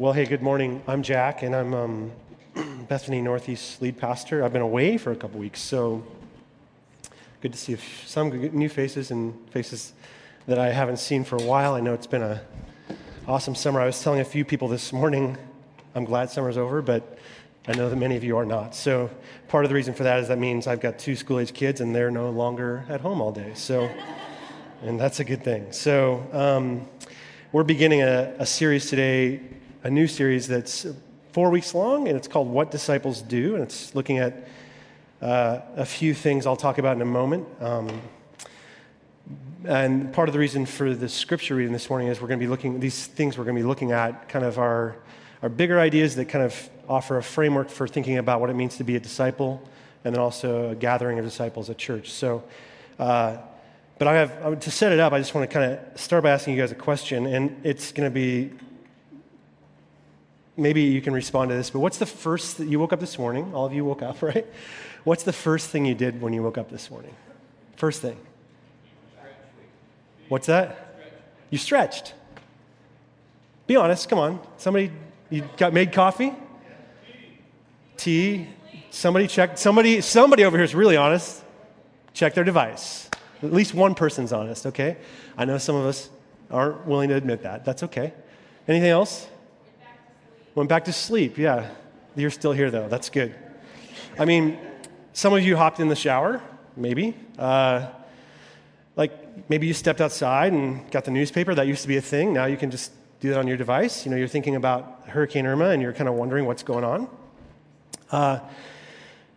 Well, hey, good morning. I'm Jack, and I'm um, Bethany Northeast lead pastor. I've been away for a couple weeks, so good to see some new faces and faces that I haven't seen for a while. I know it's been a awesome summer. I was telling a few people this morning, I'm glad summer's over, but I know that many of you are not. So part of the reason for that is that means I've got two school-age kids, and they're no longer at home all day. So, and that's a good thing. So. Um, we're beginning a, a series today, a new series that's four weeks long, and it's called What Disciples Do. And it's looking at uh, a few things I'll talk about in a moment. Um, and part of the reason for the scripture reading this morning is we're going to be looking, these things we're going to be looking at, kind of our, our bigger ideas that kind of offer a framework for thinking about what it means to be a disciple, and then also a gathering of disciples at church. So, uh, but I have, to set it up, I just want to kind of start by asking you guys a question, and it's going to be maybe you can respond to this, but what's the first that you woke up this morning? All of you woke up, right? What's the first thing you did when you woke up this morning? First thing. What's that? You stretched. Be honest, come on. Somebody, you got made coffee? Tea? Somebody checked, somebody, somebody over here is really honest. Check their device. At least one person's honest, okay? I know some of us aren't willing to admit that. That's okay. Anything else? Went back to sleep, yeah. You're still here, though. That's good. I mean, some of you hopped in the shower, maybe. Uh, like, maybe you stepped outside and got the newspaper. That used to be a thing. Now you can just do that on your device. You know, you're thinking about Hurricane Irma and you're kind of wondering what's going on. Uh,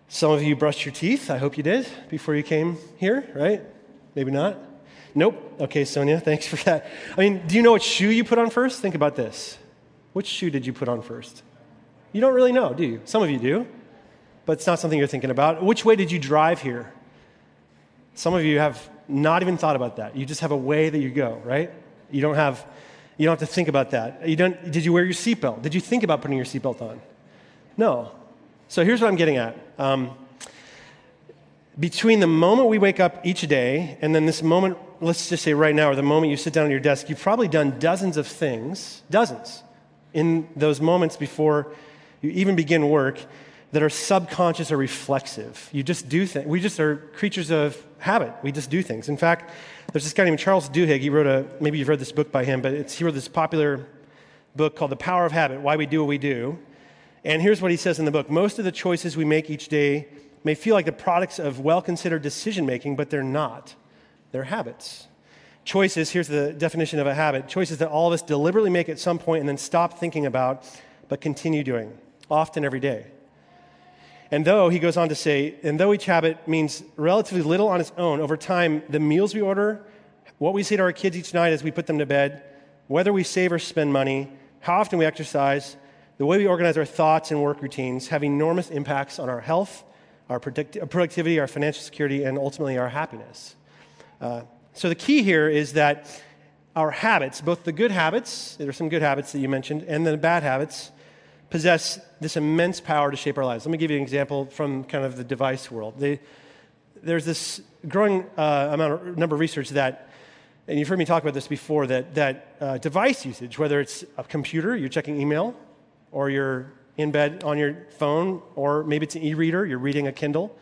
some of you brushed your teeth. I hope you did before you came here, right? Maybe not? Nope. Okay, Sonia, thanks for that. I mean, do you know what shoe you put on first? Think about this. Which shoe did you put on first? You don't really know, do you? Some of you do, but it's not something you're thinking about. Which way did you drive here? Some of you have not even thought about that. You just have a way that you go, right? You don't have, you don't have to think about that. You don't, did you wear your seatbelt? Did you think about putting your seatbelt on? No. So here's what I'm getting at. Um, between the moment we wake up each day and then this moment, let's just say right now, or the moment you sit down at your desk, you've probably done dozens of things, dozens, in those moments before you even begin work that are subconscious or reflexive. You just do things. We just are creatures of habit. We just do things. In fact, there's this guy named Charles Duhigg. He wrote a, maybe you've read this book by him, but he wrote this popular book called The Power of Habit Why We Do What We Do. And here's what he says in the book Most of the choices we make each day may feel like the products of well considered decision making, but they're not. They're habits. Choices, here's the definition of a habit choices that all of us deliberately make at some point and then stop thinking about, but continue doing, often every day. And though, he goes on to say, and though each habit means relatively little on its own, over time, the meals we order, what we say to our kids each night as we put them to bed, whether we save or spend money, how often we exercise, the way we organize our thoughts and work routines have enormous impacts on our health our productivity, our financial security, and ultimately our happiness. Uh, so the key here is that our habits, both the good habits, there are some good habits that you mentioned, and the bad habits, possess this immense power to shape our lives. Let me give you an example from kind of the device world. There's this growing uh, amount of number of research that, and you've heard me talk about this before, that, that uh, device usage, whether it's a computer, you're checking email, or you're in bed on your phone, or maybe it's an e reader, you're reading a Kindle.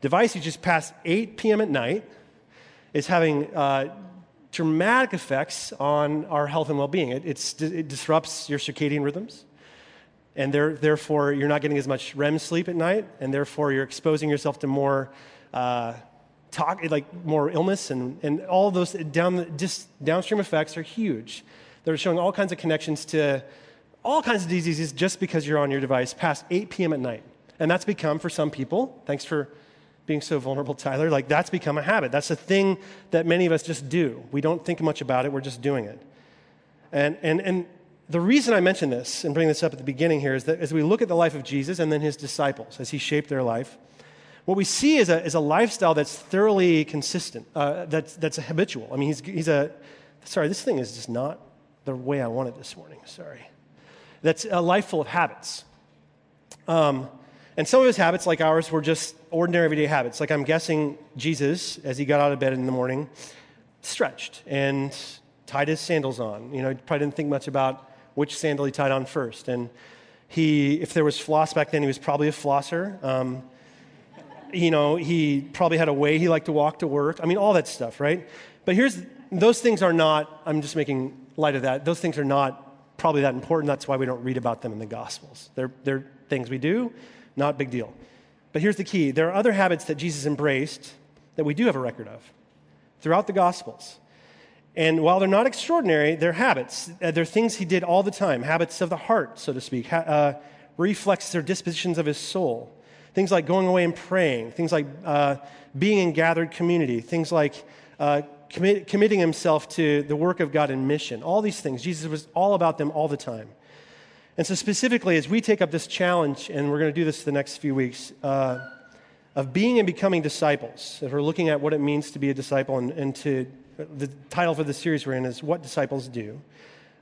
Device just past 8 p.m. at night is having uh, dramatic effects on our health and well being. It, it, disrupts your circadian rhythms, and there, therefore, you're not getting as much REM sleep at night, and therefore, you're exposing yourself to more. Uh, talk, like more illness and, and all those down, just downstream effects are huge. They're showing all kinds of connections to all kinds of diseases just because you're on your device past 8 p.m. at night. And that's become, for some people, thanks for being so vulnerable, Tyler, like that's become a habit. That's a thing that many of us just do. We don't think much about it, we're just doing it. And, and, and the reason I mention this and bring this up at the beginning here is that as we look at the life of Jesus and then his disciples, as he shaped their life, what we see is a, is a lifestyle that's thoroughly consistent, uh, that's, that's habitual. I mean, he's, he's a, sorry, this thing is just not the way I want it this morning. Sorry that's a life full of habits. Um, and some of his habits, like ours, were just ordinary everyday habits. Like I'm guessing Jesus, as he got out of bed in the morning, stretched and tied his sandals on. You know, he probably didn't think much about which sandal he tied on first. And he, if there was floss back then, he was probably a flosser. Um, you know, he probably had a way he liked to walk to work. I mean, all that stuff, right? But here's those things are not, I'm just making light of that. Those things are not probably that important. That's why we don't read about them in the Gospels. They're, they're things we do, not big deal. But here's the key there are other habits that Jesus embraced that we do have a record of throughout the Gospels. And while they're not extraordinary, they're habits. Uh, they're things he did all the time, habits of the heart, so to speak, ha- uh, reflects their dispositions of his soul. Things like going away and praying, things like uh, being in gathered community, things like uh, commit, committing himself to the work of God in mission. All these things. Jesus was all about them all the time. And so, specifically, as we take up this challenge, and we're going to do this the next few weeks, uh, of being and becoming disciples, if we're looking at what it means to be a disciple, and, and to the title for the series we're in is What Disciples Do.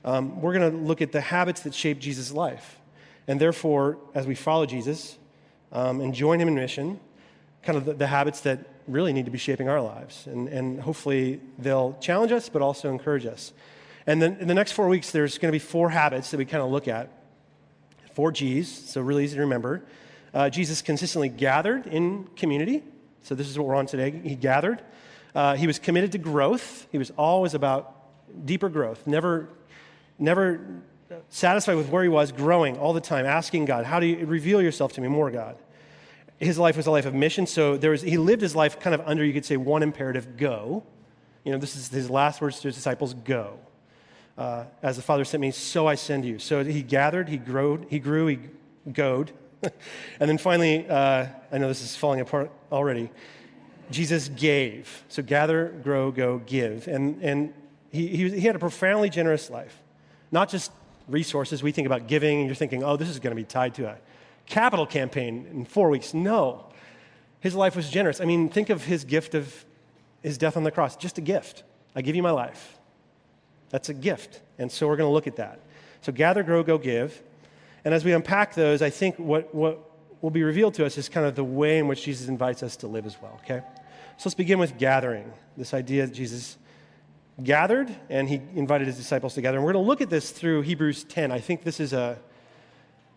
Um, we're going to look at the habits that shape Jesus' life. And therefore, as we follow Jesus, um, and join Him in mission, kind of the, the, habits that really need to be shaping our lives. And, and hopefully they'll challenge us, but also encourage us. And then in the next four weeks, there's going to be four habits that we kind of look at. Four G's, so really easy to remember. Uh, Jesus consistently gathered in community. So this is what we're on today. He gathered. Uh, he was committed to growth. He was always about deeper growth, never, never satisfied with where he was, growing all the time, asking God, How do you reveal yourself to me more, God? His life was a life of mission, so there was, he lived his life kind of under, you could say, one imperative go. You know, this is his last words to his disciples go. Uh, as the Father sent me, so I send you. So he gathered, he growed, he grew, he goed. and then finally, uh, I know this is falling apart already, Jesus gave. So gather, grow, go, give. And, and he, he, he had a profoundly generous life, not just resources. We think about giving, and you're thinking, oh, this is going to be tied to a capital campaign in four weeks. No. His life was generous. I mean, think of his gift of his death on the cross, just a gift. I give you my life. That's a gift. And so we're going to look at that. So gather, grow, go, give. And as we unpack those, I think what, what will be revealed to us is kind of the way in which Jesus invites us to live as well, okay? So let's begin with gathering. This idea that Jesus gathered and he invited his disciples together. And we're going to look at this through Hebrews 10. I think this is a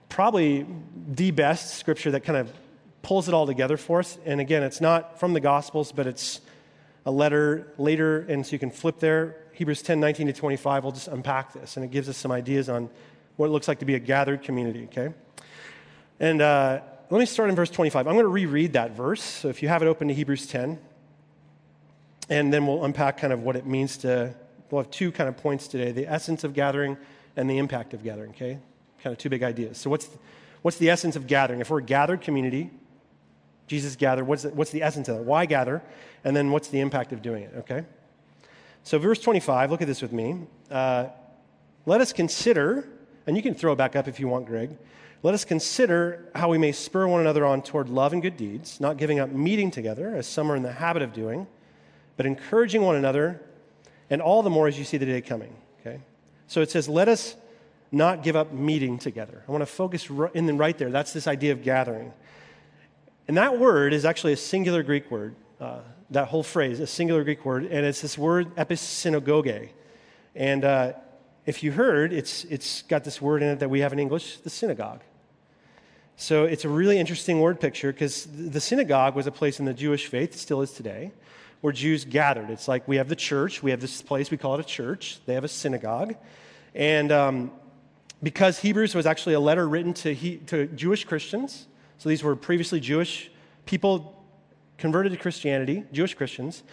probably the best scripture that kind of pulls it all together for us. And again, it's not from the Gospels, but it's a letter later, and so you can flip there. Hebrews 10, 19 to 25. We'll just unpack this, and it gives us some ideas on what it looks like to be a gathered community, okay? And uh, let me start in verse 25. I'm going to reread that verse. So if you have it open to Hebrews 10, and then we'll unpack kind of what it means to, we'll have two kind of points today the essence of gathering and the impact of gathering, okay? Kind of two big ideas. So, what's, what's the essence of gathering? If we're a gathered community, Jesus gathered, what's the, what's the essence of that? Why gather? And then what's the impact of doing it, okay? So, verse 25, look at this with me. Uh, let us consider, and you can throw it back up if you want, Greg. Let us consider how we may spur one another on toward love and good deeds, not giving up meeting together, as some are in the habit of doing but encouraging one another, and all the more as you see the day coming. Okay? So it says, let us not give up meeting together. I want to focus in the right there. That's this idea of gathering. And that word is actually a singular Greek word. Uh, that whole phrase, a singular Greek word, and it's this word episynagoge. And uh, if you heard, it's, it's got this word in it that we have in English, the synagogue. So it's a really interesting word picture because the synagogue was a place in the Jewish faith, still is today, where Jews gathered. It's like we have the church, we have this place, we call it a church. They have a synagogue. And um, because Hebrews was actually a letter written to, he, to Jewish Christians, so these were previously Jewish people converted to Christianity, Jewish Christians,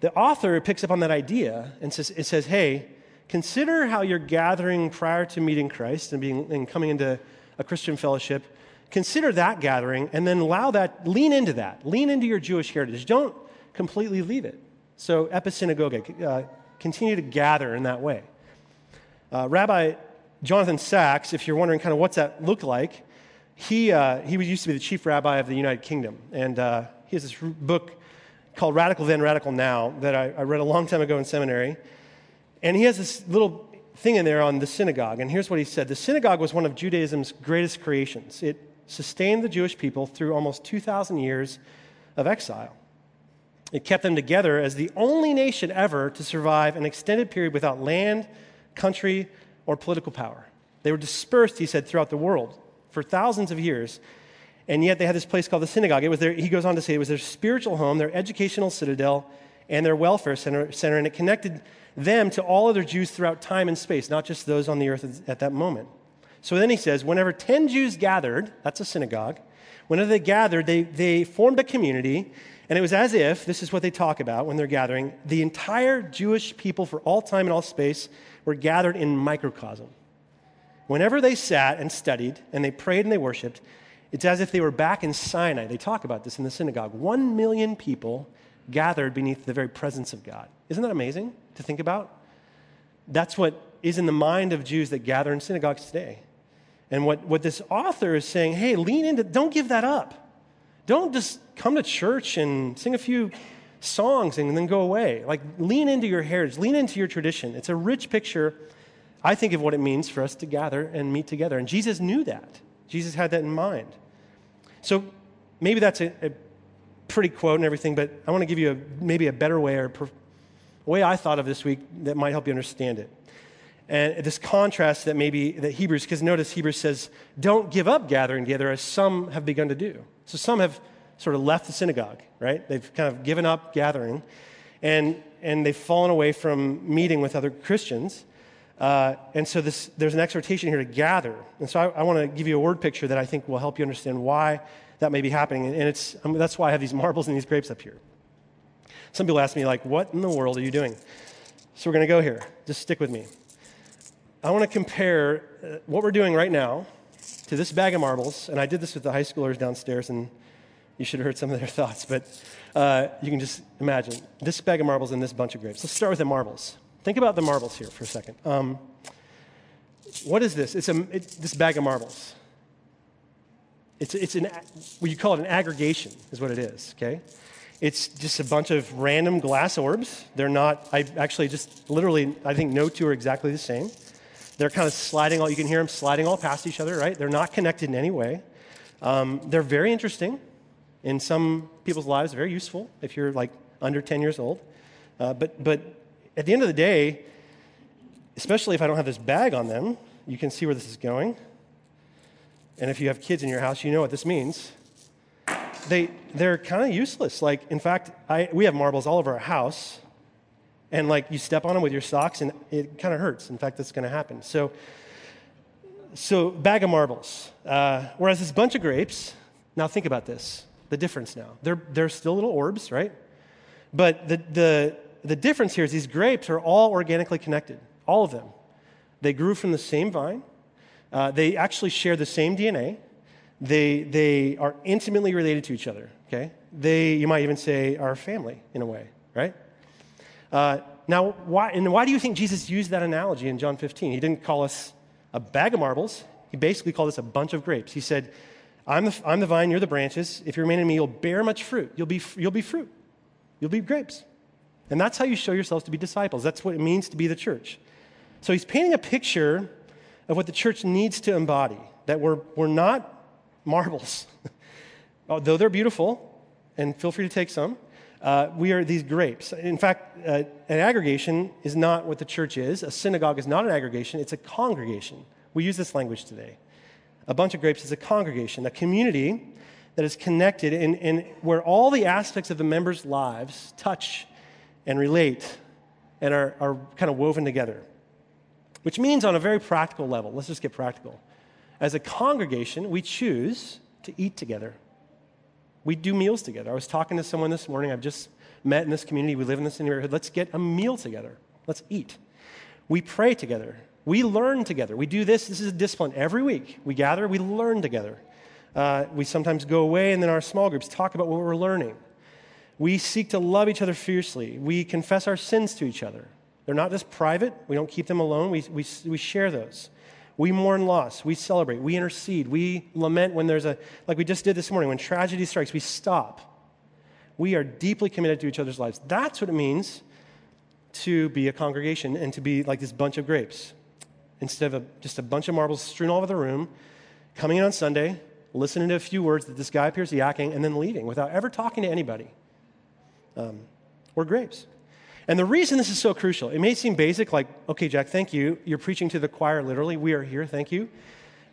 the author picks up on that idea and says, it says, hey, consider how you're gathering prior to meeting Christ and, being, and coming into a Christian fellowship. Consider that gathering and then allow that, lean into that. Lean into your Jewish heritage. Don't completely leave it. So, episynagoge, uh, continue to gather in that way. Uh, Rabbi Jonathan Sacks, if you're wondering kind of what's that look like, he, uh, he used to be the chief rabbi of the United Kingdom. And uh, he has this book called Radical Then, Radical Now that I, I read a long time ago in seminary. And he has this little thing in there on the synagogue. And here's what he said The synagogue was one of Judaism's greatest creations. It sustained the Jewish people through almost 2,000 years of exile. It kept them together as the only nation ever to survive an extended period without land, country, or political power. They were dispersed, he said, throughout the world for thousands of years. And yet they had this place called the synagogue. It was their, he goes on to say it was their spiritual home, their educational citadel, and their welfare center, center, and it connected them to all other Jews throughout time and space, not just those on the earth at that moment. So then he says, whenever 10 Jews gathered, that's a synagogue, whenever they gathered, they, they formed a community, and it was as if, this is what they talk about when they're gathering, the entire Jewish people for all time and all space were gathered in microcosm. Whenever they sat and studied and they prayed and they worshiped, it's as if they were back in Sinai. They talk about this in the synagogue. One million people gathered beneath the very presence of God. Isn't that amazing to think about? That's what is in the mind of Jews that gather in synagogues today. And what, what this author is saying, hey, lean into, don't give that up. Don't just come to church and sing a few songs and then go away. Like, lean into your heritage, lean into your tradition. It's a rich picture, I think, of what it means for us to gather and meet together. And Jesus knew that. Jesus had that in mind. So maybe that's a, a pretty quote and everything, but I want to give you a, maybe a better way or a way I thought of this week that might help you understand it. And this contrast that maybe that Hebrews, because notice Hebrews says, don't give up gathering together as some have begun to do. So some have sort of left the synagogue, right? They've kind of given up gathering and, and they've fallen away from meeting with other Christians. Uh, and so this, there's an exhortation here to gather. And so I, I want to give you a word picture that I think will help you understand why that may be happening. And it's, I mean, that's why I have these marbles and these grapes up here. Some people ask me, like, what in the world are you doing? So we're going to go here. Just stick with me. I want to compare uh, what we're doing right now to this bag of marbles. And I did this with the high schoolers downstairs, and you should have heard some of their thoughts. But uh, you can just imagine this bag of marbles and this bunch of grapes. Let's start with the marbles. Think about the marbles here for a second. Um, what is this? It's a, it, this bag of marbles. It's, it's an, what you call it an aggregation, is what it is, okay? It's just a bunch of random glass orbs. They're not, I actually just literally, I think no two are exactly the same. They're kind of sliding all, you can hear them sliding all past each other, right? They're not connected in any way. Um, they're very interesting in some people's lives, very useful if you're like under 10 years old. Uh, but, but at the end of the day, especially if I don't have this bag on them, you can see where this is going. And if you have kids in your house, you know what this means. They, they're kind of useless. Like, in fact, I, we have marbles all over our house. And, like, you step on them with your socks, and it kind of hurts. In fact, that's going to happen. So, so, bag of marbles. Uh, whereas this bunch of grapes, now think about this the difference now. They're, they're still little orbs, right? But the, the, the difference here is these grapes are all organically connected, all of them. They grew from the same vine, uh, they actually share the same DNA. They, they are intimately related to each other, okay? They, you might even say, are family in a way, right? Uh, now, why, and why do you think Jesus used that analogy in John 15? He didn't call us a bag of marbles. He basically called us a bunch of grapes. He said, I'm the, I'm the vine, you're the branches. If you remain in me, you'll bear much fruit. You'll be, you'll be fruit. You'll be grapes. And that's how you show yourselves to be disciples. That's what it means to be the church. So he's painting a picture of what the church needs to embody that we're, we're not marbles, although they're beautiful, and feel free to take some. Uh, we are these grapes. In fact, uh, an aggregation is not what the church is. A synagogue is not an aggregation, it's a congregation. We use this language today. A bunch of grapes is a congregation, a community that is connected and, and where all the aspects of the members' lives touch and relate and are, are kind of woven together. Which means, on a very practical level, let's just get practical. As a congregation, we choose to eat together. We do meals together. I was talking to someone this morning. I've just met in this community. We live in this neighborhood. Let's get a meal together. Let's eat. We pray together. We learn together. We do this. This is a discipline. Every week we gather, we learn together. Uh, we sometimes go away and then our small groups talk about what we're learning. We seek to love each other fiercely. We confess our sins to each other. They're not just private, we don't keep them alone, we, we, we share those. We mourn loss, we celebrate, we intercede, we lament when there's a, like we just did this morning, when tragedy strikes, we stop. We are deeply committed to each other's lives. That's what it means to be a congregation and to be like this bunch of grapes. Instead of a, just a bunch of marbles strewn all over the room, coming in on Sunday, listening to a few words that this guy appears yakking, and then leaving without ever talking to anybody. Um, we're grapes. And the reason this is so crucial, it may seem basic, like, okay, Jack, thank you. You're preaching to the choir, literally. We are here, thank you.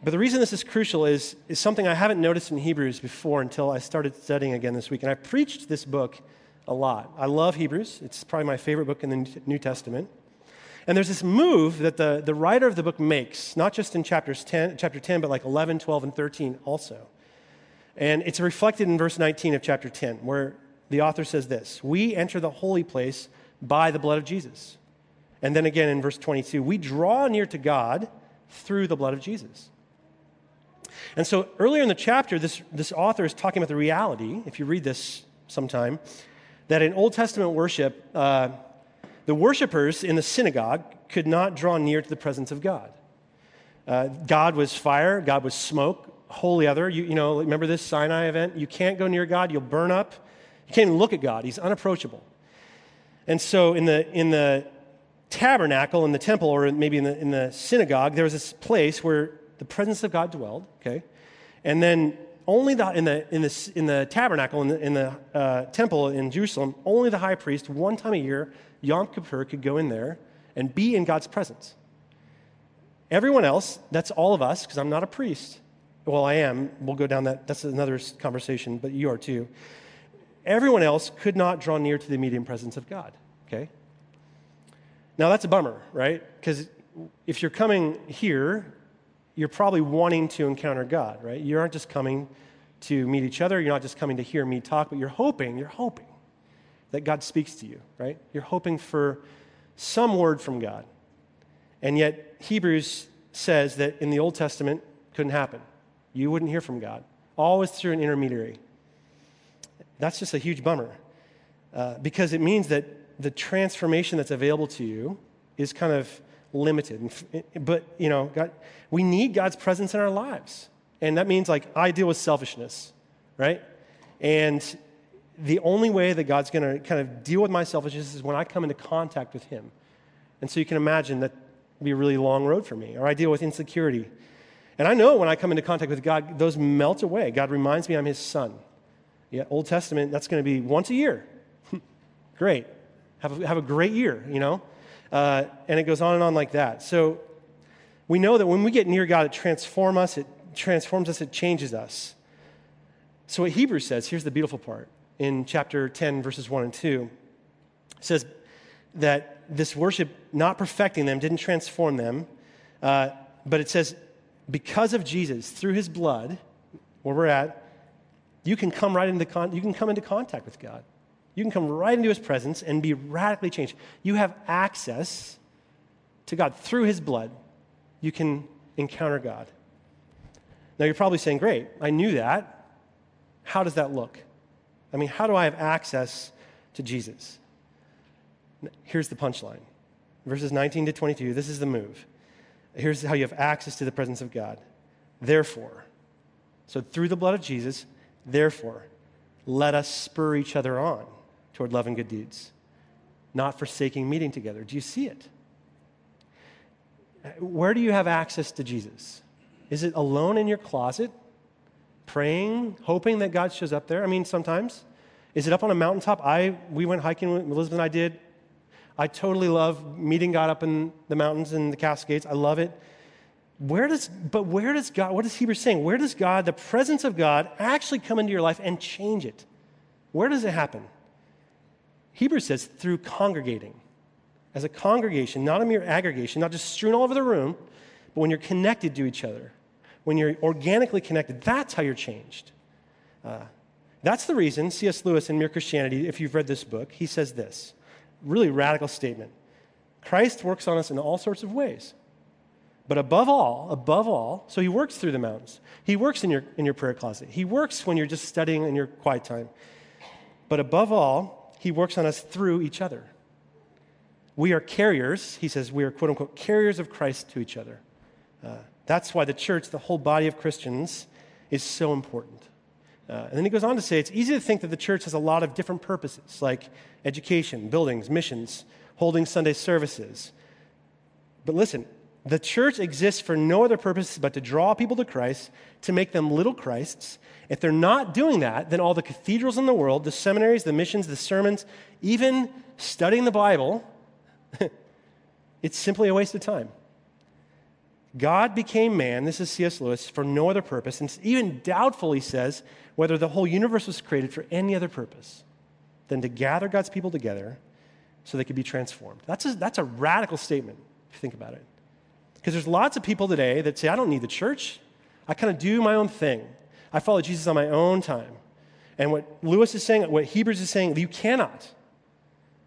But the reason this is crucial is, is something I haven't noticed in Hebrews before until I started studying again this week. And I preached this book a lot. I love Hebrews, it's probably my favorite book in the New Testament. And there's this move that the, the writer of the book makes, not just in chapters 10, chapter 10, but like 11, 12, and 13 also. And it's reflected in verse 19 of chapter 10, where the author says this We enter the holy place by the blood of Jesus. And then again in verse 22, we draw near to God through the blood of Jesus. And so earlier in the chapter, this, this author is talking about the reality, if you read this sometime, that in Old Testament worship, uh, the worshipers in the synagogue could not draw near to the presence of God. Uh, God was fire, God was smoke, holy other. You, you know, remember this Sinai event? You can't go near God, you'll burn up. You can't even look at God, He's unapproachable. And so in the, in the tabernacle, in the temple, or maybe in the, in the synagogue, there was this place where the presence of God dwelled, okay? And then only the, in, the, in, the, in the tabernacle, in the, in the uh, temple in Jerusalem, only the high priest, one time a year, Yom Kippur, could go in there and be in God's presence. Everyone else, that's all of us, because I'm not a priest. Well, I am. We'll go down that. That's another conversation, but you are too. Everyone else could not draw near to the immediate presence of God, okay? Now, that's a bummer, right? Because if you're coming here, you're probably wanting to encounter God, right? You aren't just coming to meet each other. You're not just coming to hear me talk, but you're hoping, you're hoping that God speaks to you, right? You're hoping for some word from God. And yet, Hebrews says that in the Old Testament, couldn't happen. You wouldn't hear from God, always through an intermediary. That's just a huge bummer uh, because it means that the transformation that's available to you is kind of limited. But, you know, God, we need God's presence in our lives. And that means, like, I deal with selfishness, right? And the only way that God's going to kind of deal with my selfishness is when I come into contact with Him. And so you can imagine that would be a really long road for me. Or I deal with insecurity. And I know when I come into contact with God, those melt away. God reminds me I'm His son. Yeah, Old Testament, that's going to be once a year. great. Have a, have a great year, you know? Uh, and it goes on and on like that. So we know that when we get near God, it transforms us, it transforms us, it changes us. So what Hebrews says, here's the beautiful part. In chapter 10, verses 1 and 2, says that this worship, not perfecting them, didn't transform them, uh, but it says, because of Jesus, through his blood, where we're at, you can come right into con- you can come into contact with God. You can come right into his presence and be radically changed. You have access to God through his blood. You can encounter God. Now you're probably saying, "Great, I knew that. How does that look?" I mean, how do I have access to Jesus? Here's the punchline. Verses 19 to 22, this is the move. Here's how you have access to the presence of God. Therefore, so through the blood of Jesus, Therefore, let us spur each other on toward love and good deeds, not forsaking meeting together. Do you see it? Where do you have access to Jesus? Is it alone in your closet, praying, hoping that God shows up there? I mean, sometimes. Is it up on a mountaintop? I we went hiking, with Elizabeth and I did. I totally love meeting God up in the mountains and the Cascades. I love it. Where does, but where does God, what is Hebrews saying? Where does God, the presence of God, actually come into your life and change it? Where does it happen? Hebrews says through congregating. As a congregation, not a mere aggregation, not just strewn all over the room, but when you're connected to each other, when you're organically connected, that's how you're changed. Uh, that's the reason C.S. Lewis in Mere Christianity, if you've read this book, he says this really radical statement Christ works on us in all sorts of ways. But above all, above all, so he works through the mountains. He works in your, in your prayer closet. He works when you're just studying in your quiet time. But above all, he works on us through each other. We are carriers, he says, we are quote unquote carriers of Christ to each other. Uh, that's why the church, the whole body of Christians, is so important. Uh, and then he goes on to say it's easy to think that the church has a lot of different purposes, like education, buildings, missions, holding Sunday services. But listen, The church exists for no other purpose but to draw people to Christ, to make them little Christs. If they're not doing that, then all the cathedrals in the world, the seminaries, the missions, the sermons, even studying the Bible, it's simply a waste of time. God became man, this is C.S. Lewis, for no other purpose, and even doubtfully says whether the whole universe was created for any other purpose than to gather God's people together so they could be transformed. That's a, that's a radical statement, if you think about it. Because there's lots of people today that say, I don't need the church. I kind of do my own thing. I follow Jesus on my own time. And what Lewis is saying, what Hebrews is saying, you cannot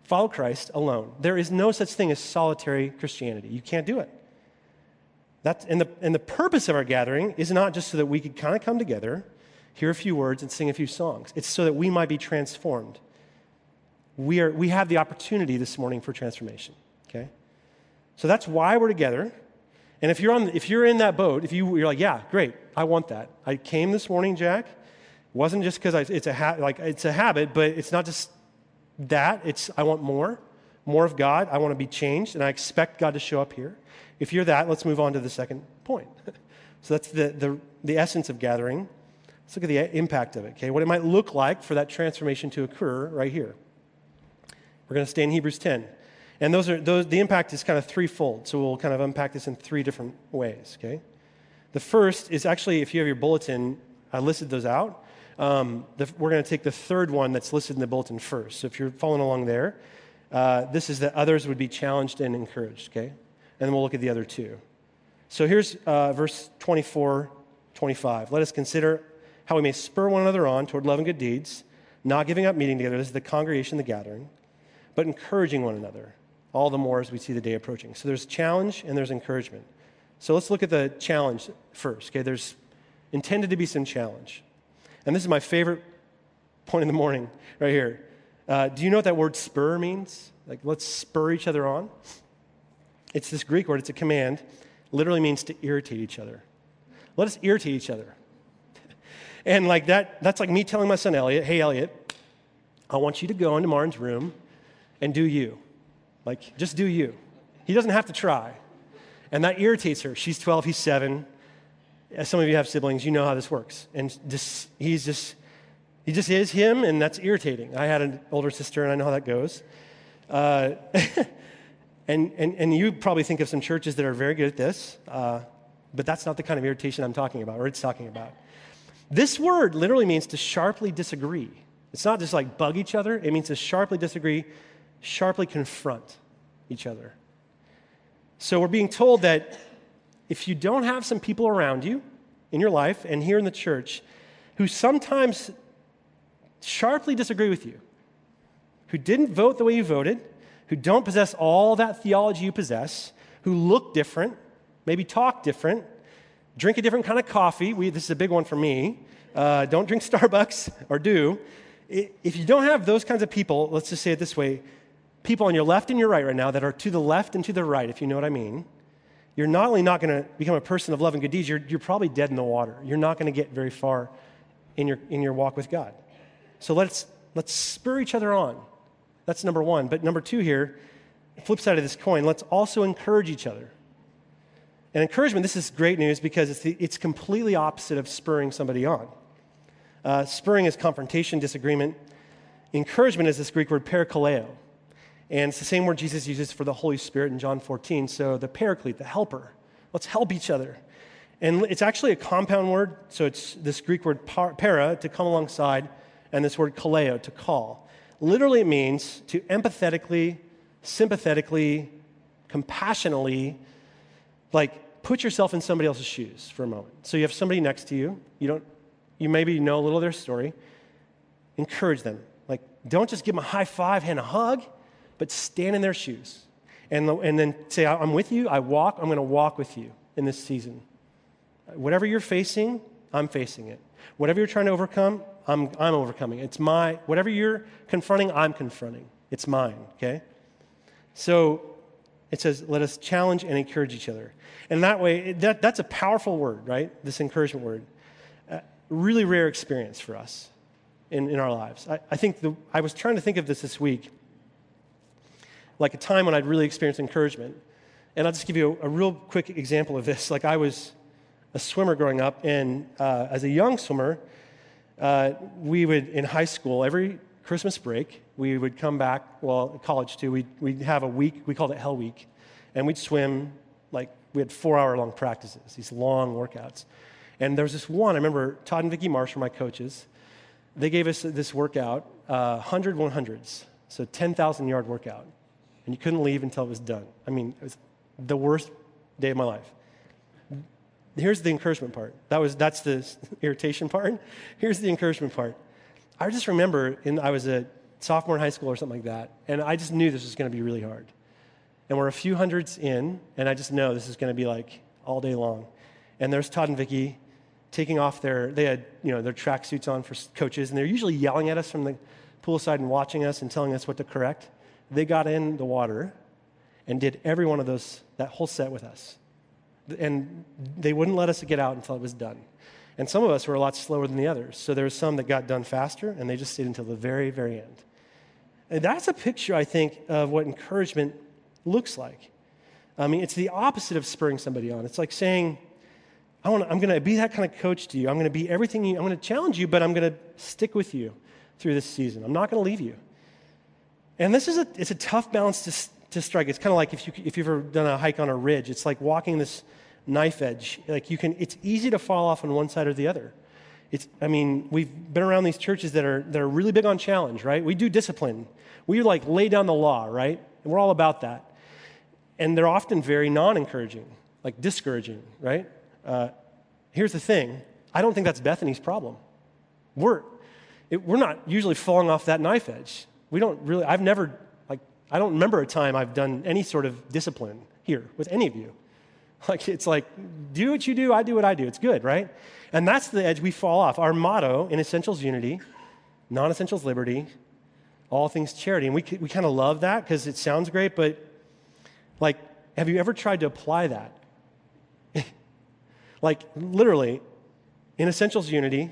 follow Christ alone. There is no such thing as solitary Christianity. You can't do it. That's, and, the, and the purpose of our gathering is not just so that we could kind of come together, hear a few words, and sing a few songs. It's so that we might be transformed. We, are, we have the opportunity this morning for transformation, okay? So that's why we're together. And if you're, on, if you're in that boat, if you, you're like, yeah, great, I want that. I came this morning, Jack. It wasn't just because it's, a ha- like, it's a habit, but it's not just that. It's I want more, more of God. I want to be changed, and I expect God to show up here. If you're that, let's move on to the second point. so that's the, the, the essence of gathering. Let's look at the uh, impact of it, okay? What it might look like for that transformation to occur right here. We're going to stay in Hebrews 10. And those are, those, the impact is kind of threefold. So we'll kind of unpack this in three different ways, okay? The first is actually, if you have your bulletin, I listed those out. Um, the, we're going to take the third one that's listed in the bulletin first. So if you're following along there, uh, this is that others would be challenged and encouraged, okay? and then we'll look at the other two. So here's uh, verse 24, 25. Let us consider how we may spur one another on toward love and good deeds, not giving up meeting together. This is the congregation, the gathering, but encouraging one another, all the more as we see the day approaching. So there's challenge and there's encouragement. So let's look at the challenge first. Okay, there's intended to be some challenge. And this is my favorite point in the morning right here. Uh, do you know what that word spur means? Like, let's spur each other on. It's this Greek word, it's a command, literally means to irritate each other. Let us irritate each other. And like that, that's like me telling my son Elliot, hey, Elliot, I want you to go into Martin's room and do you. Like, just do you. He doesn't have to try. And that irritates her. She's 12, he's seven. As some of you have siblings, you know how this works. And just, he's just, he just is him, and that's irritating. I had an older sister, and I know how that goes. Uh, And, and, and you probably think of some churches that are very good at this, uh, but that's not the kind of irritation I'm talking about, or it's talking about. This word literally means to sharply disagree. It's not just like bug each other, it means to sharply disagree, sharply confront each other. So we're being told that if you don't have some people around you in your life and here in the church who sometimes sharply disagree with you, who didn't vote the way you voted, who don't possess all that theology you possess, who look different, maybe talk different, drink a different kind of coffee. We, this is a big one for me. Uh, don't drink Starbucks or do. If you don't have those kinds of people, let's just say it this way people on your left and your right right now that are to the left and to the right, if you know what I mean, you're not only not going to become a person of love and good deeds, you're, you're probably dead in the water. You're not going to get very far in your, in your walk with God. So let's, let's spur each other on. That's number one. But number two here, flip side of this coin, let's also encourage each other. And encouragement, this is great news because it's, the, it's completely opposite of spurring somebody on. Uh, spurring is confrontation, disagreement. Encouragement is this Greek word parakaleo. And it's the same word Jesus uses for the Holy Spirit in John 14. So the paraclete, the helper. Let's help each other. And it's actually a compound word. So it's this Greek word para, to come alongside, and this word kaleo, to call literally it means to empathetically, sympathetically, compassionately, like put yourself in somebody else's shoes for a moment. So you have somebody next to you, you don't you maybe know a little of their story. Encourage them. Like don't just give them a high five and a hug, but stand in their shoes. And, and then say, I'm with you, I walk, I'm going to walk with you in this season. Whatever you're facing, I'm facing it. Whatever you're trying to overcome, I'm, I'm overcoming. It's my, whatever you're confronting, I'm confronting. It's mine, okay? So it says, let us challenge and encourage each other. And that way, that, that's a powerful word, right? This encouragement word. Uh, really rare experience for us in, in our lives. I, I think the, I was trying to think of this this week, like a time when I'd really experienced encouragement. And I'll just give you a, a real quick example of this. Like, I was a swimmer growing up, and uh, as a young swimmer, uh, we would, in high school, every Christmas break, we would come back, well, college too, we'd, we'd have a week, we called it Hell Week, and we'd swim like we had four hour long practices, these long workouts. And there was this one, I remember Todd and Vicki Marsh were my coaches. They gave us this workout, uh, 100 100s, so 10,000 yard workout. And you couldn't leave until it was done. I mean, it was the worst day of my life. Here's the encouragement part. That was, that's the irritation part. Here's the encouragement part. I just remember in, I was a sophomore in high school or something like that, and I just knew this was going to be really hard. And we're a few hundreds in, and I just know this is going to be like all day long. And there's Todd and Vicki taking off their, they had, you know, their track suits on for coaches, and they're usually yelling at us from the poolside and watching us and telling us what to correct. They got in the water and did every one of those, that whole set with us. And they wouldn't let us get out until it was done. And some of us were a lot slower than the others. So there were some that got done faster, and they just stayed until the very, very end. And that's a picture, I think, of what encouragement looks like. I mean, it's the opposite of spurring somebody on. It's like saying, I want I'm going to be that kind of coach to you. I'm going to be everything you, I'm going to challenge you, but I'm going to stick with you through this season. I'm not going to leave you. And this is a, it's a tough balance to, to strike. It's kind of like if, you, if you've ever done a hike on a ridge, it's like walking this knife edge. Like you can, it's easy to fall off on one side or the other. It's, I mean, we've been around these churches that are, that are really big on challenge, right? We do discipline. We like lay down the law, right? And we're all about that. And they're often very non encouraging, like discouraging, right? Uh, here's the thing I don't think that's Bethany's problem. We're, it, we're not usually falling off that knife edge. We don't really, I've never, like, I don't remember a time I've done any sort of discipline here with any of you. Like, it's like, do what you do, I do what I do. It's good, right? And that's the edge we fall off. Our motto in Essentials Unity, non essentials liberty, all things charity. And we, we kind of love that because it sounds great, but like, have you ever tried to apply that? like, literally, in Essentials Unity,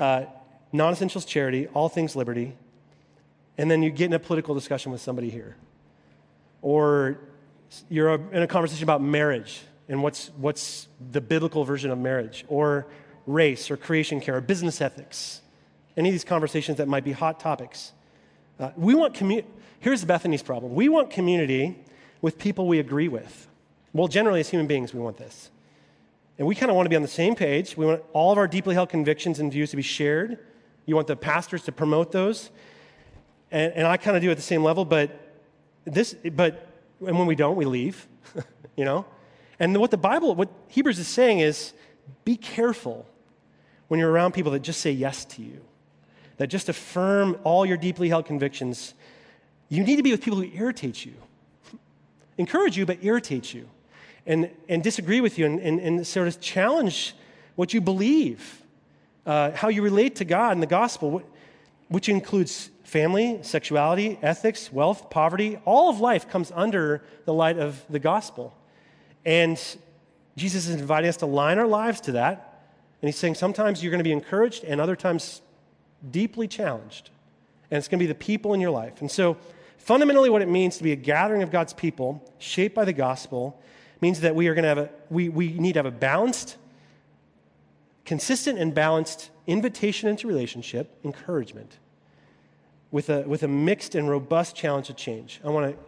uh, non essentials charity, all things liberty, and then you get in a political discussion with somebody here. Or you're in a conversation about marriage and what's, what's the biblical version of marriage, or race, or creation care, or business ethics, any of these conversations that might be hot topics. Uh, we want community. Here's Bethany's problem we want community with people we agree with. Well, generally, as human beings, we want this. And we kind of want to be on the same page. We want all of our deeply held convictions and views to be shared. You want the pastors to promote those. And, and I kind of do at the same level, but this, but and when we don't, we leave, you know? And what the Bible, what Hebrews is saying is be careful when you're around people that just say yes to you, that just affirm all your deeply held convictions. You need to be with people who irritate you, encourage you, but irritate you, and, and disagree with you, and, and, and sort of challenge what you believe, uh, how you relate to God and the gospel, which includes family, sexuality, ethics, wealth, poverty, all of life comes under the light of the gospel. And Jesus is inviting us to line our lives to that. And he's saying sometimes you're going to be encouraged and other times deeply challenged. And it's going to be the people in your life. And so, fundamentally, what it means to be a gathering of God's people shaped by the gospel means that we are going to have a, we, we need to have a balanced, consistent and balanced invitation into relationship, encouragement with a, with a mixed and robust challenge to change. I want to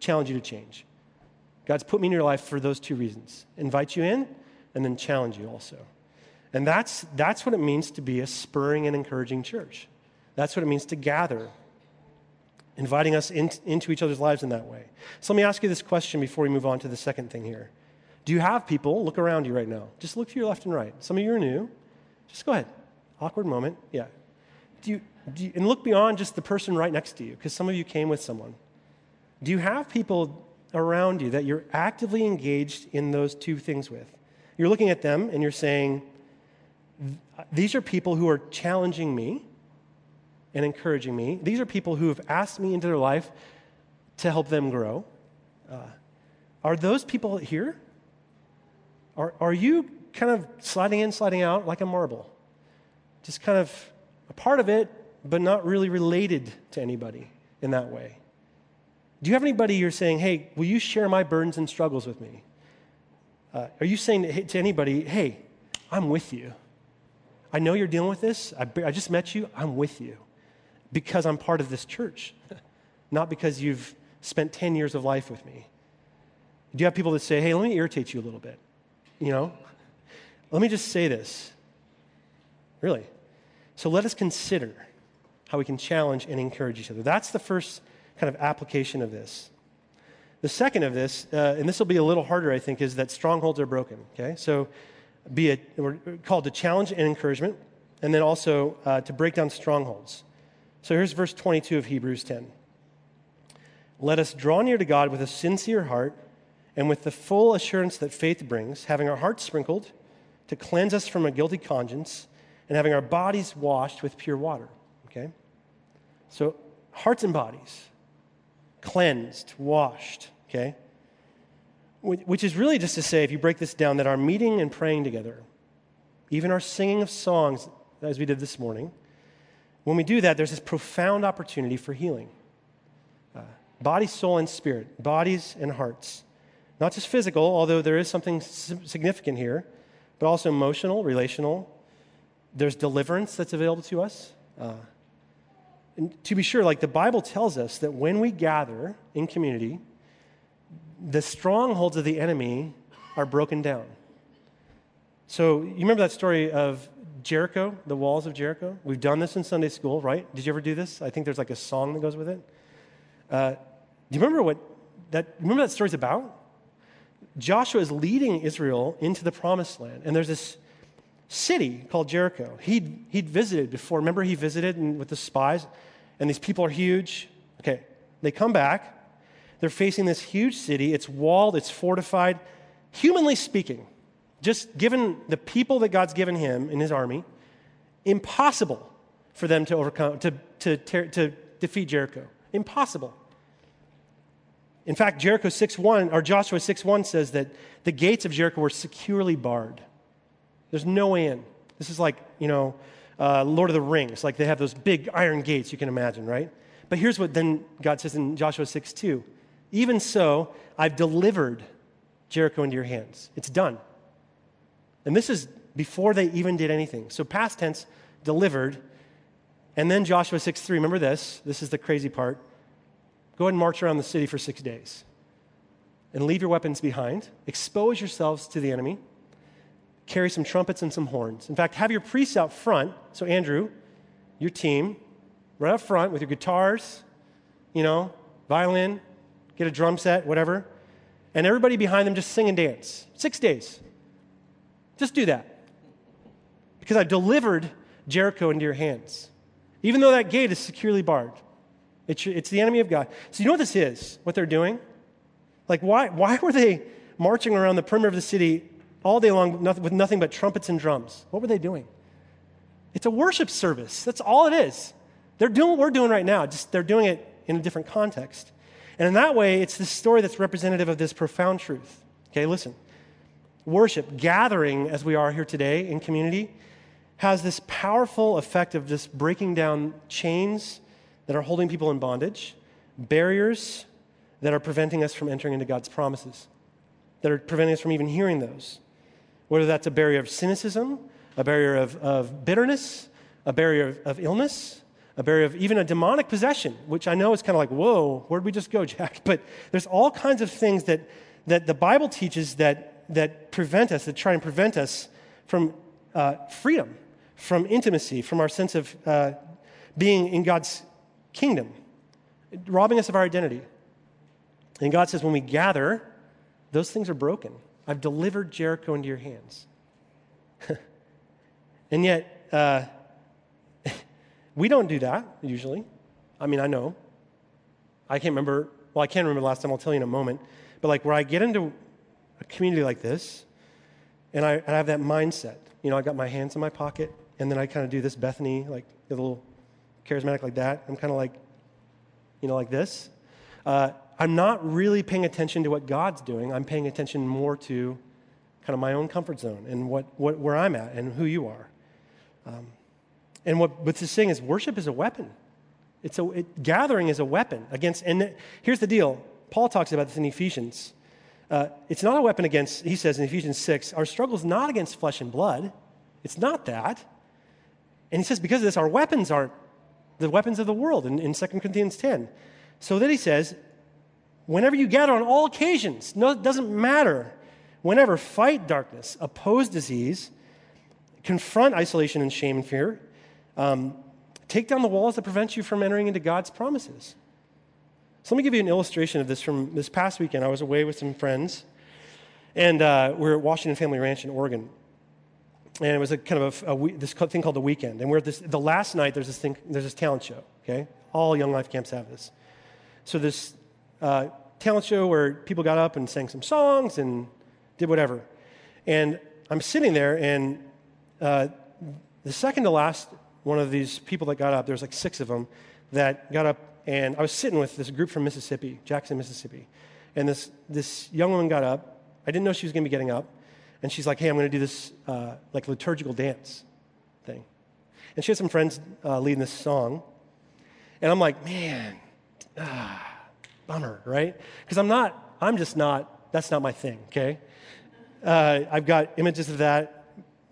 challenge you to change. God's put me in your life for those two reasons invite you in and then challenge you also. And that's, that's what it means to be a spurring and encouraging church. That's what it means to gather, inviting us in, into each other's lives in that way. So let me ask you this question before we move on to the second thing here. Do you have people, look around you right now, just look to your left and right. Some of you are new. Just go ahead. Awkward moment. Yeah. Do you, you, and look beyond just the person right next to you, because some of you came with someone. Do you have people around you that you're actively engaged in those two things with? You're looking at them and you're saying, These are people who are challenging me and encouraging me. These are people who have asked me into their life to help them grow. Uh, are those people here? Are, are you kind of sliding in, sliding out like a marble? Just kind of a part of it, but not really related to anybody in that way. Do you have anybody you're saying, hey, will you share my burdens and struggles with me? Uh, are you saying to, anybody, hey, I'm with you? I know you're dealing with this. I, I just met you. I'm with you because I'm part of this church, not because you've spent 10 years of life with me. Do you have people that say, hey, let me irritate you a little bit? You know? Let me just say this. Really. So let us consider how we can challenge and encourage each other. That's the first kind of application of this. The second of this, uh, and this will be a little harder, I think, is that strongholds are broken. Okay, so be it we're called to challenge and encouragement, and then also uh, to break down strongholds. So here's verse 22 of Hebrews 10. Let us draw near to God with a sincere heart and with the full assurance that faith brings, having our hearts sprinkled to cleanse us from a guilty conscience, and having our bodies washed with pure water. Okay? So, hearts and bodies cleansed, washed, okay? Which is really just to say, if you break this down, that our meeting and praying together, even our singing of songs, as we did this morning, when we do that, there's this profound opportunity for healing uh, body, soul, and spirit, bodies and hearts. Not just physical, although there is something significant here, but also emotional, relational. There's deliverance that's available to us. Uh, and to be sure, like the Bible tells us that when we gather in community, the strongholds of the enemy are broken down. So, you remember that story of Jericho, the walls of Jericho? We've done this in Sunday school, right? Did you ever do this? I think there's like a song that goes with it. Uh, do you remember what that? Remember that story's about? Joshua is leading Israel into the promised land, and there's this city called Jericho. He'd, he'd visited before. Remember, he visited and, with the spies, and these people are huge. Okay, they come back. They're facing this huge city. It's walled, it's fortified. Humanly speaking, just given the people that God's given him in his army, impossible for them to overcome, to, to, to defeat Jericho. Impossible. In fact, Jericho 6:1 or Joshua 6:1 says that the gates of Jericho were securely barred. There's no way in. This is like, you know, uh, Lord of the Rings. Like they have those big iron gates you can imagine, right? But here's what then God says in Joshua 6 2. Even so, I've delivered Jericho into your hands. It's done. And this is before they even did anything. So past tense, delivered. And then Joshua 6 3. Remember this. This is the crazy part. Go ahead and march around the city for six days. And leave your weapons behind. Expose yourselves to the enemy carry some trumpets and some horns. In fact, have your priests out front. So, Andrew, your team, right up front with your guitars, you know, violin, get a drum set, whatever. And everybody behind them just sing and dance. Six days. Just do that. Because I've delivered Jericho into your hands. Even though that gate is securely barred, it's, it's the enemy of God. So, you know what this is? What they're doing? Like, why, why were they marching around the perimeter of the city all day long with nothing but trumpets and drums. What were they doing? It's a worship service. That's all it is. They're doing what we're doing right now, just they're doing it in a different context. And in that way, it's this story that's representative of this profound truth. Okay, listen. Worship, gathering as we are here today in community, has this powerful effect of just breaking down chains that are holding people in bondage, barriers that are preventing us from entering into God's promises, that are preventing us from even hearing those whether that's a barrier of cynicism, a barrier of, of bitterness, a barrier of, of, illness, a barrier of even a demonic possession, which I know is kind of like, whoa, where'd we just go, Jack? But there's all kinds of things that, that the Bible teaches that, that prevent us, that try and prevent us from uh, freedom, from intimacy, from our sense of uh, being in God's kingdom, robbing us of our identity. And God says, when we gather, those things are broken. I've delivered Jericho into your hands. and yet, uh, we don't do that usually. I mean, I know. I can't remember, well, I can't remember last time, I'll tell you in a moment. But like where I get into a community like this, and I, I have that mindset. You know, I got my hands in my pocket, and then I kind of do this Bethany, like a little charismatic like that. I'm kind of like, you know, like this. Uh, I'm not really paying attention to what God's doing. I'm paying attention more to kind of my own comfort zone and what, what, where I'm at and who you are. Um, and what, what this saying is worship is a weapon. It's a, it, gathering is a weapon against, and here's the deal. Paul talks about this in Ephesians. Uh, it's not a weapon against, he says in Ephesians 6, our struggle is not against flesh and blood. It's not that. And he says, because of this, our weapons aren't the weapons of the world in, in 2 Corinthians 10. So then he says, whenever you gather on all occasions, no, it doesn't matter. Whenever, fight darkness, oppose disease, confront isolation and shame and fear, um, take down the walls that prevent you from entering into God's promises. So let me give you an illustration of this from this past weekend. I was away with some friends, and uh, we are at Washington Family Ranch in Oregon. And it was a kind of a, a, this thing called the weekend. And we're at this, the last night, there's this thing, there's this talent show, okay? All Young Life camps have this. So this uh, talent show where people got up and sang some songs and did whatever. And I'm sitting there, and uh, the second to last one of these people that got up, there's like six of them, that got up and I was sitting with this group from Mississippi, Jackson, Mississippi. And this, this young woman got up. I didn't know she was going to be getting up. And she's like, hey, I'm going to do this uh, like liturgical dance thing. And she had some friends uh, leading this song. And I'm like, man, ah, bummer, right? Because I'm not, I'm just not, that's not my thing, okay? Uh, I've got images of that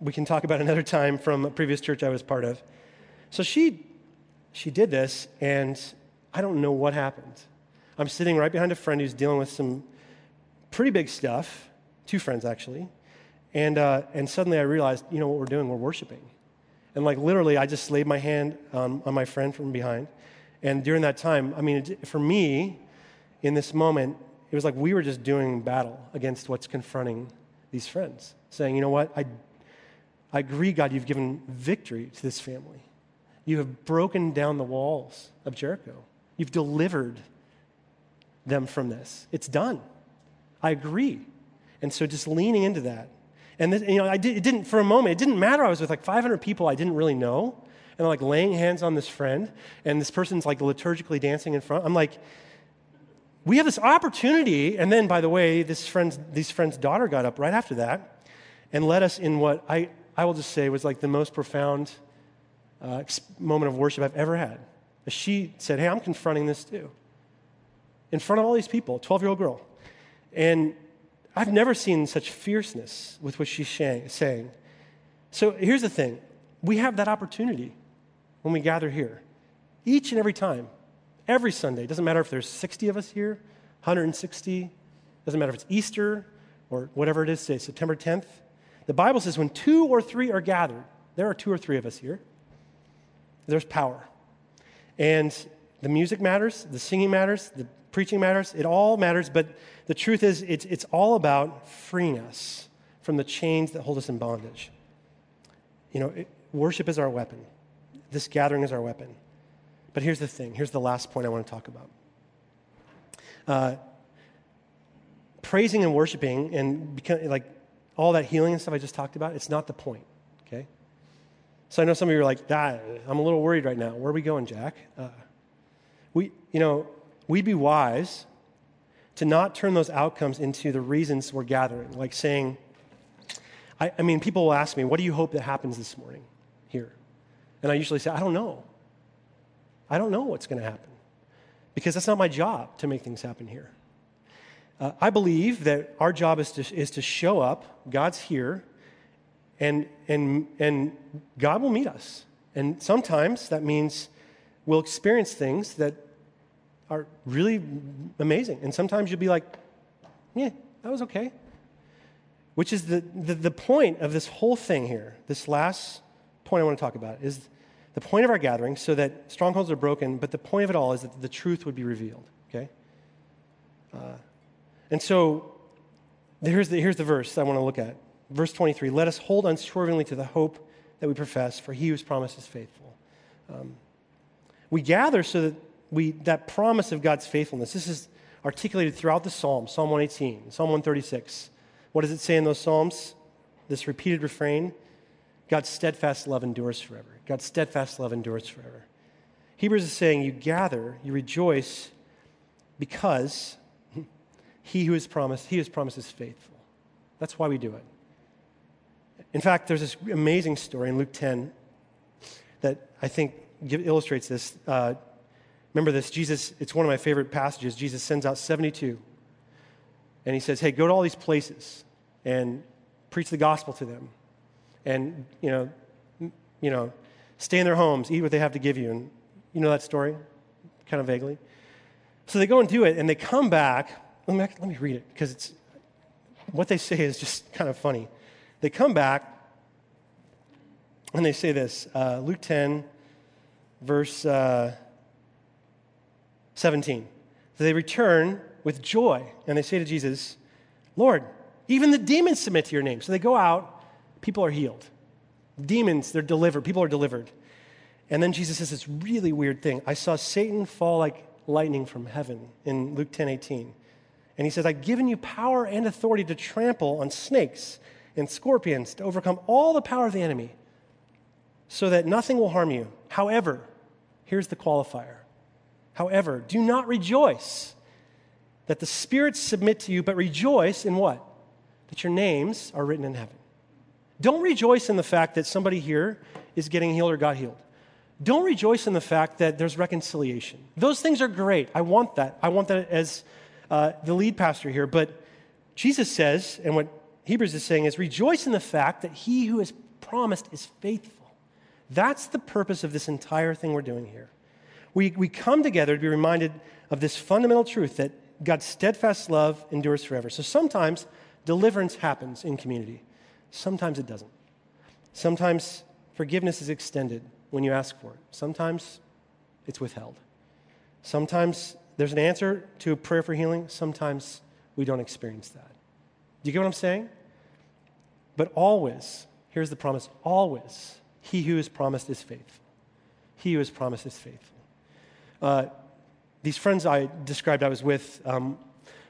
we can talk about another time from a previous church I was part of. So she, she did this, and I don't know what happened. I'm sitting right behind a friend who's dealing with some pretty big stuff, two friends actually, and, uh, and suddenly I realized, you know what we're doing? We're worshiping. And like literally, I just laid my hand on, on my friend from behind. And during that time, I mean, it, for me, in this moment, it was like we were just doing battle against what's confronting these friends, saying, you know what? I, I agree, God, you've given victory to this family. You have broken down the walls of Jericho. You've delivered them from this. It's done. I agree. And so just leaning into that. And this, you know, I did, it didn't, for a moment, it didn't matter. I was with like 500 people I didn't really know. And I'm like laying hands on this friend, and this person's like liturgically dancing in front. I'm like, we have this opportunity. And then, by the way, this friend's, friend's daughter got up right after that and led us in what I, I will just say was like the most profound uh, moment of worship I've ever had. She said, Hey, I'm confronting this too. In front of all these people, 12 year old girl. And I've never seen such fierceness with what she's saying. So here's the thing we have that opportunity when we gather here, each and every time, every Sunday. It doesn't matter if there's 60 of us here, 160, It doesn't matter if it's Easter or whatever it is today, September 10th. The Bible says when two or three are gathered, there are two or three of us here, there's power. And the music matters, the singing matters, the preaching matters, it all matters, but the truth is, it's, it's all about freeing us from the chains that hold us in bondage. You know, it, worship is our weapon, this gathering is our weapon. But here's the thing here's the last point I want to talk about. Uh, praising and worshiping and like all that healing and stuff I just talked about, it's not the point, okay? So I know some of you are like, ah, I'm a little worried right now. Where are we going, Jack? Uh, we, you know, we'd be wise to not turn those outcomes into the reasons we're gathering, like saying, I, I mean, people will ask me, what do you hope that happens this morning here? And I usually say, I don't know. I don't know what's going to happen because that's not my job to make things happen here. Uh, I believe that our job is to, is to show up, God's here, and, and, and God will meet us. And sometimes that means we'll experience things that are really amazing. And sometimes you'll be like, yeah, that was okay. Which is the, the, the point of this whole thing here, this last point I want to talk about, is the point of our gathering so that strongholds are broken, but the point of it all is that the truth would be revealed, okay? Uh, and so here's the, here's the verse I want to look at verse 23 let us hold unswervingly to the hope that we profess, for he who's promised is faithful. Um, we gather so that we, that promise of God's faithfulness, this is articulated throughout the Psalms Psalm 118, Psalm 136. What does it say in those Psalms? This repeated refrain God's steadfast love endures forever. God's steadfast love endures forever. Hebrews is saying, You gather, you rejoice because he who has promised, he has promised is faithful. That's why we do it. In fact, there's this amazing story in Luke 10 that I think illustrates this. Uh, Remember this, Jesus, it's one of my favorite passages. Jesus sends out 72. And he says, Hey, go to all these places and preach the gospel to them. And, you know, you know, stay in their homes, eat what they have to give you. And you know that story? Kind of vaguely. So they go and do it, and they come back. Let me, let me read it because it's what they say is just kind of funny. They come back and they say this uh, Luke 10, verse uh, 17. So they return with joy and they say to Jesus, Lord, even the demons submit to your name. So they go out, people are healed. Demons, they're delivered, people are delivered. And then Jesus says this really weird thing. I saw Satan fall like lightning from heaven in Luke 10 18. And he says, I've given you power and authority to trample on snakes and scorpions, to overcome all the power of the enemy, so that nothing will harm you. However, here's the qualifier. However, do not rejoice that the spirits submit to you, but rejoice in what? That your names are written in heaven. Don't rejoice in the fact that somebody here is getting healed or got healed. Don't rejoice in the fact that there's reconciliation. Those things are great. I want that. I want that as uh, the lead pastor here. But Jesus says, and what Hebrews is saying is, rejoice in the fact that he who has promised is faithful. That's the purpose of this entire thing we're doing here. We, we come together to be reminded of this fundamental truth that God's steadfast love endures forever. So sometimes deliverance happens in community, sometimes it doesn't. Sometimes forgiveness is extended when you ask for it, sometimes it's withheld. Sometimes there's an answer to a prayer for healing, sometimes we don't experience that. Do you get what I'm saying? But always, here's the promise always, he who is promised is faithful. He who is promised is faithful. Uh, these friends I described I was with, um,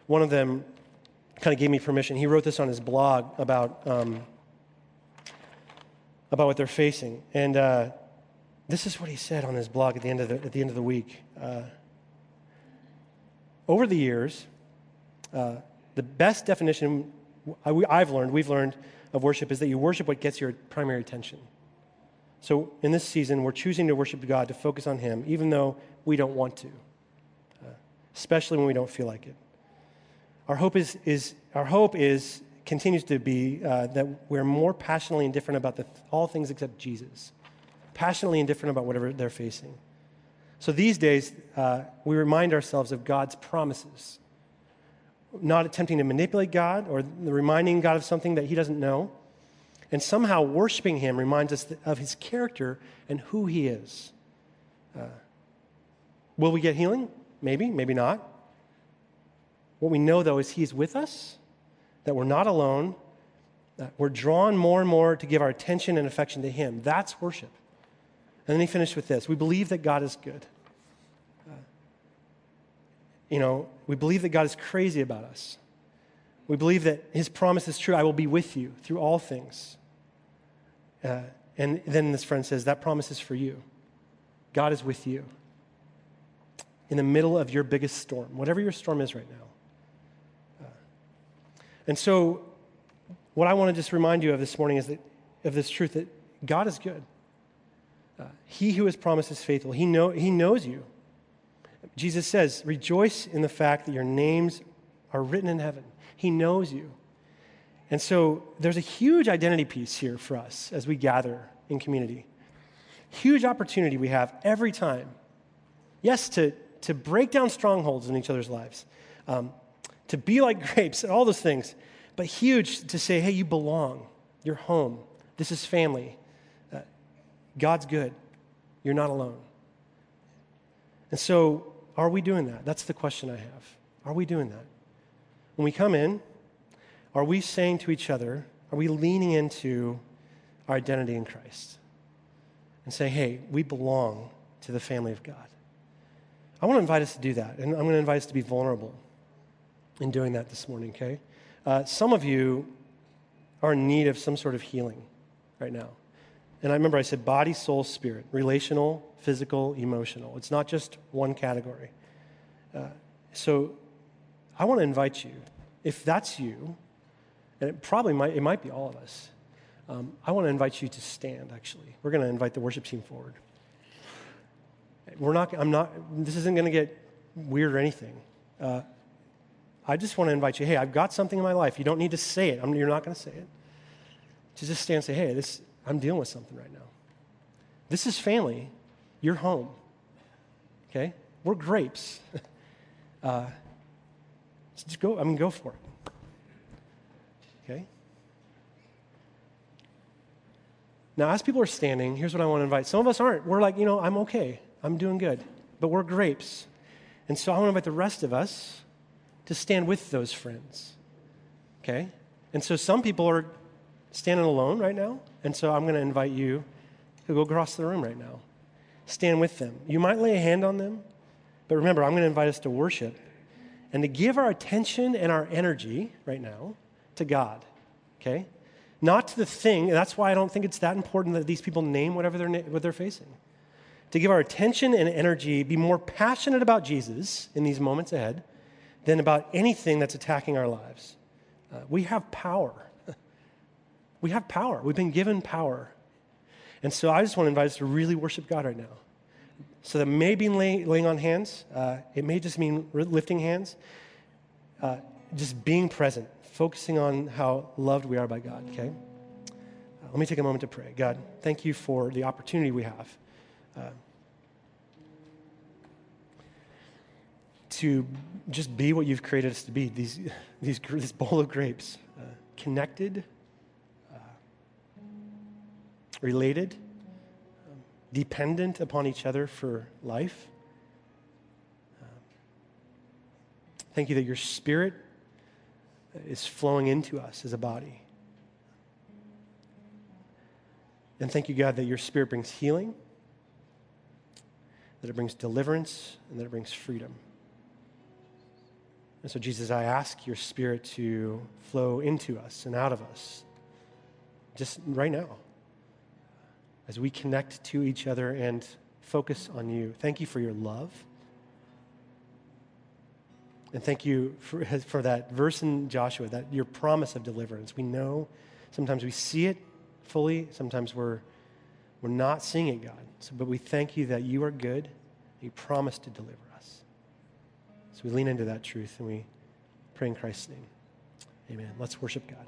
one of them kind of gave me permission. He wrote this on his blog about, um, about what they're facing. And uh, this is what he said on his blog at the end of the, at the, end of the week. Uh, over the years, uh, the best definition I've learned, we've learned of worship is that you worship what gets your primary attention. So in this season, we're choosing to worship God, to focus on Him, even though we don't want to, uh, especially when we don't feel like it. Our hope is, is our hope is continues to be uh, that we're more passionately indifferent about the, all things except Jesus, passionately indifferent about whatever they're facing. So these days, uh, we remind ourselves of God's promises, not attempting to manipulate God or reminding God of something that He doesn't know. And somehow worshiping Him reminds us of His character and who He is. Uh, will we get healing? Maybe, maybe not. What we know, though, is He's with us, that we're not alone, that we're drawn more and more to give our attention and affection to Him. That's worship. And then he finished with this We believe that God is good you know, we believe that God is crazy about us. We believe that his promise is true I will be with you through all things. Uh, and then this friend says, That promise is for you. God is with you in the middle of your biggest storm, whatever your storm is right now. And so, what I want to just remind you of this morning is that, of this truth that God is good. Uh, he who has promised is faithful. He, know, he knows you. Jesus says, Rejoice in the fact that your names are written in heaven. He knows you. And so there's a huge identity piece here for us as we gather in community. Huge opportunity we have every time. Yes, to, to break down strongholds in each other's lives, um, to be like grapes, and all those things. But huge to say, hey, you belong. You're home. This is family. Uh, God's good. You're not alone. And so are we doing that? That's the question I have. Are we doing that? When we come in, are we saying to each other, are we leaning into our identity in Christ and say, hey, we belong to the family of God? I want to invite us to do that, and I'm going to invite us to be vulnerable in doing that this morning, okay? Uh, some of you are in need of some sort of healing right now. And I remember I said body, soul, spirit, relational, physical, emotional. It's not just one category. Uh, so I want to invite you, if that's you, and it probably might, it might be all of us, um, I want to invite you to stand, actually. We're going to invite the worship team forward. we're not, I'm not, this isn't going to get weird or anything. Uh, I just want to invite you hey, I've got something in my life. You don't need to say it. I'm, you're not going to say it. To just stand and say, hey, this, I'm dealing with something right now. This is family. You're home. Okay? We're grapes. uh, just go, I mean, go for it. Okay? Now, as people are standing, here's what I want to invite. Some of us aren't. We're like, you know, I'm okay. I'm doing good. But we're grapes. And so I want to invite the rest of us to stand with those friends. Okay? And so some people are standing alone right now. And so I'm going to invite you to go across the room right now. Stand with them. You might lay a hand on them, but remember, I'm going to invite us to worship and to give our attention and our energy right now to God. Okay? Not to the thing. That's why I don't think it's that important that these people name whatever they're, what they're facing. To give our attention and energy, be more passionate about Jesus in these moments ahead than about anything that's attacking our lives. Uh, we have power. we have power. We've been given power. And so I just want to invite us to really worship God right now. So that may be lay, laying on hands, uh, it may just mean lifting hands, uh, just being present, focusing on how loved we are by God, okay? Uh, let me take a moment to pray. God, thank you for the opportunity we have to just be what you've created us to be these, these, this bowl of grapes, uh, connected, uh, related, um, dependent upon each other for life. Uh, thank you that your spirit is flowing into us as a body. And thank you, God, that your spirit brings healing, that it brings deliverance, and that it brings freedom. And so, Jesus, I ask your spirit to flow into us and out of us just right now as we connect to each other and focus on you. Thank you for your love. And thank you for, for that verse in Joshua, that your promise of deliverance. We know sometimes we see it fully, sometimes we're, we're not seeing it, God. So, but we thank you that you are good, you promise to deliver. So we lean into that truth and we pray in Christ's name. Amen. Let's worship God.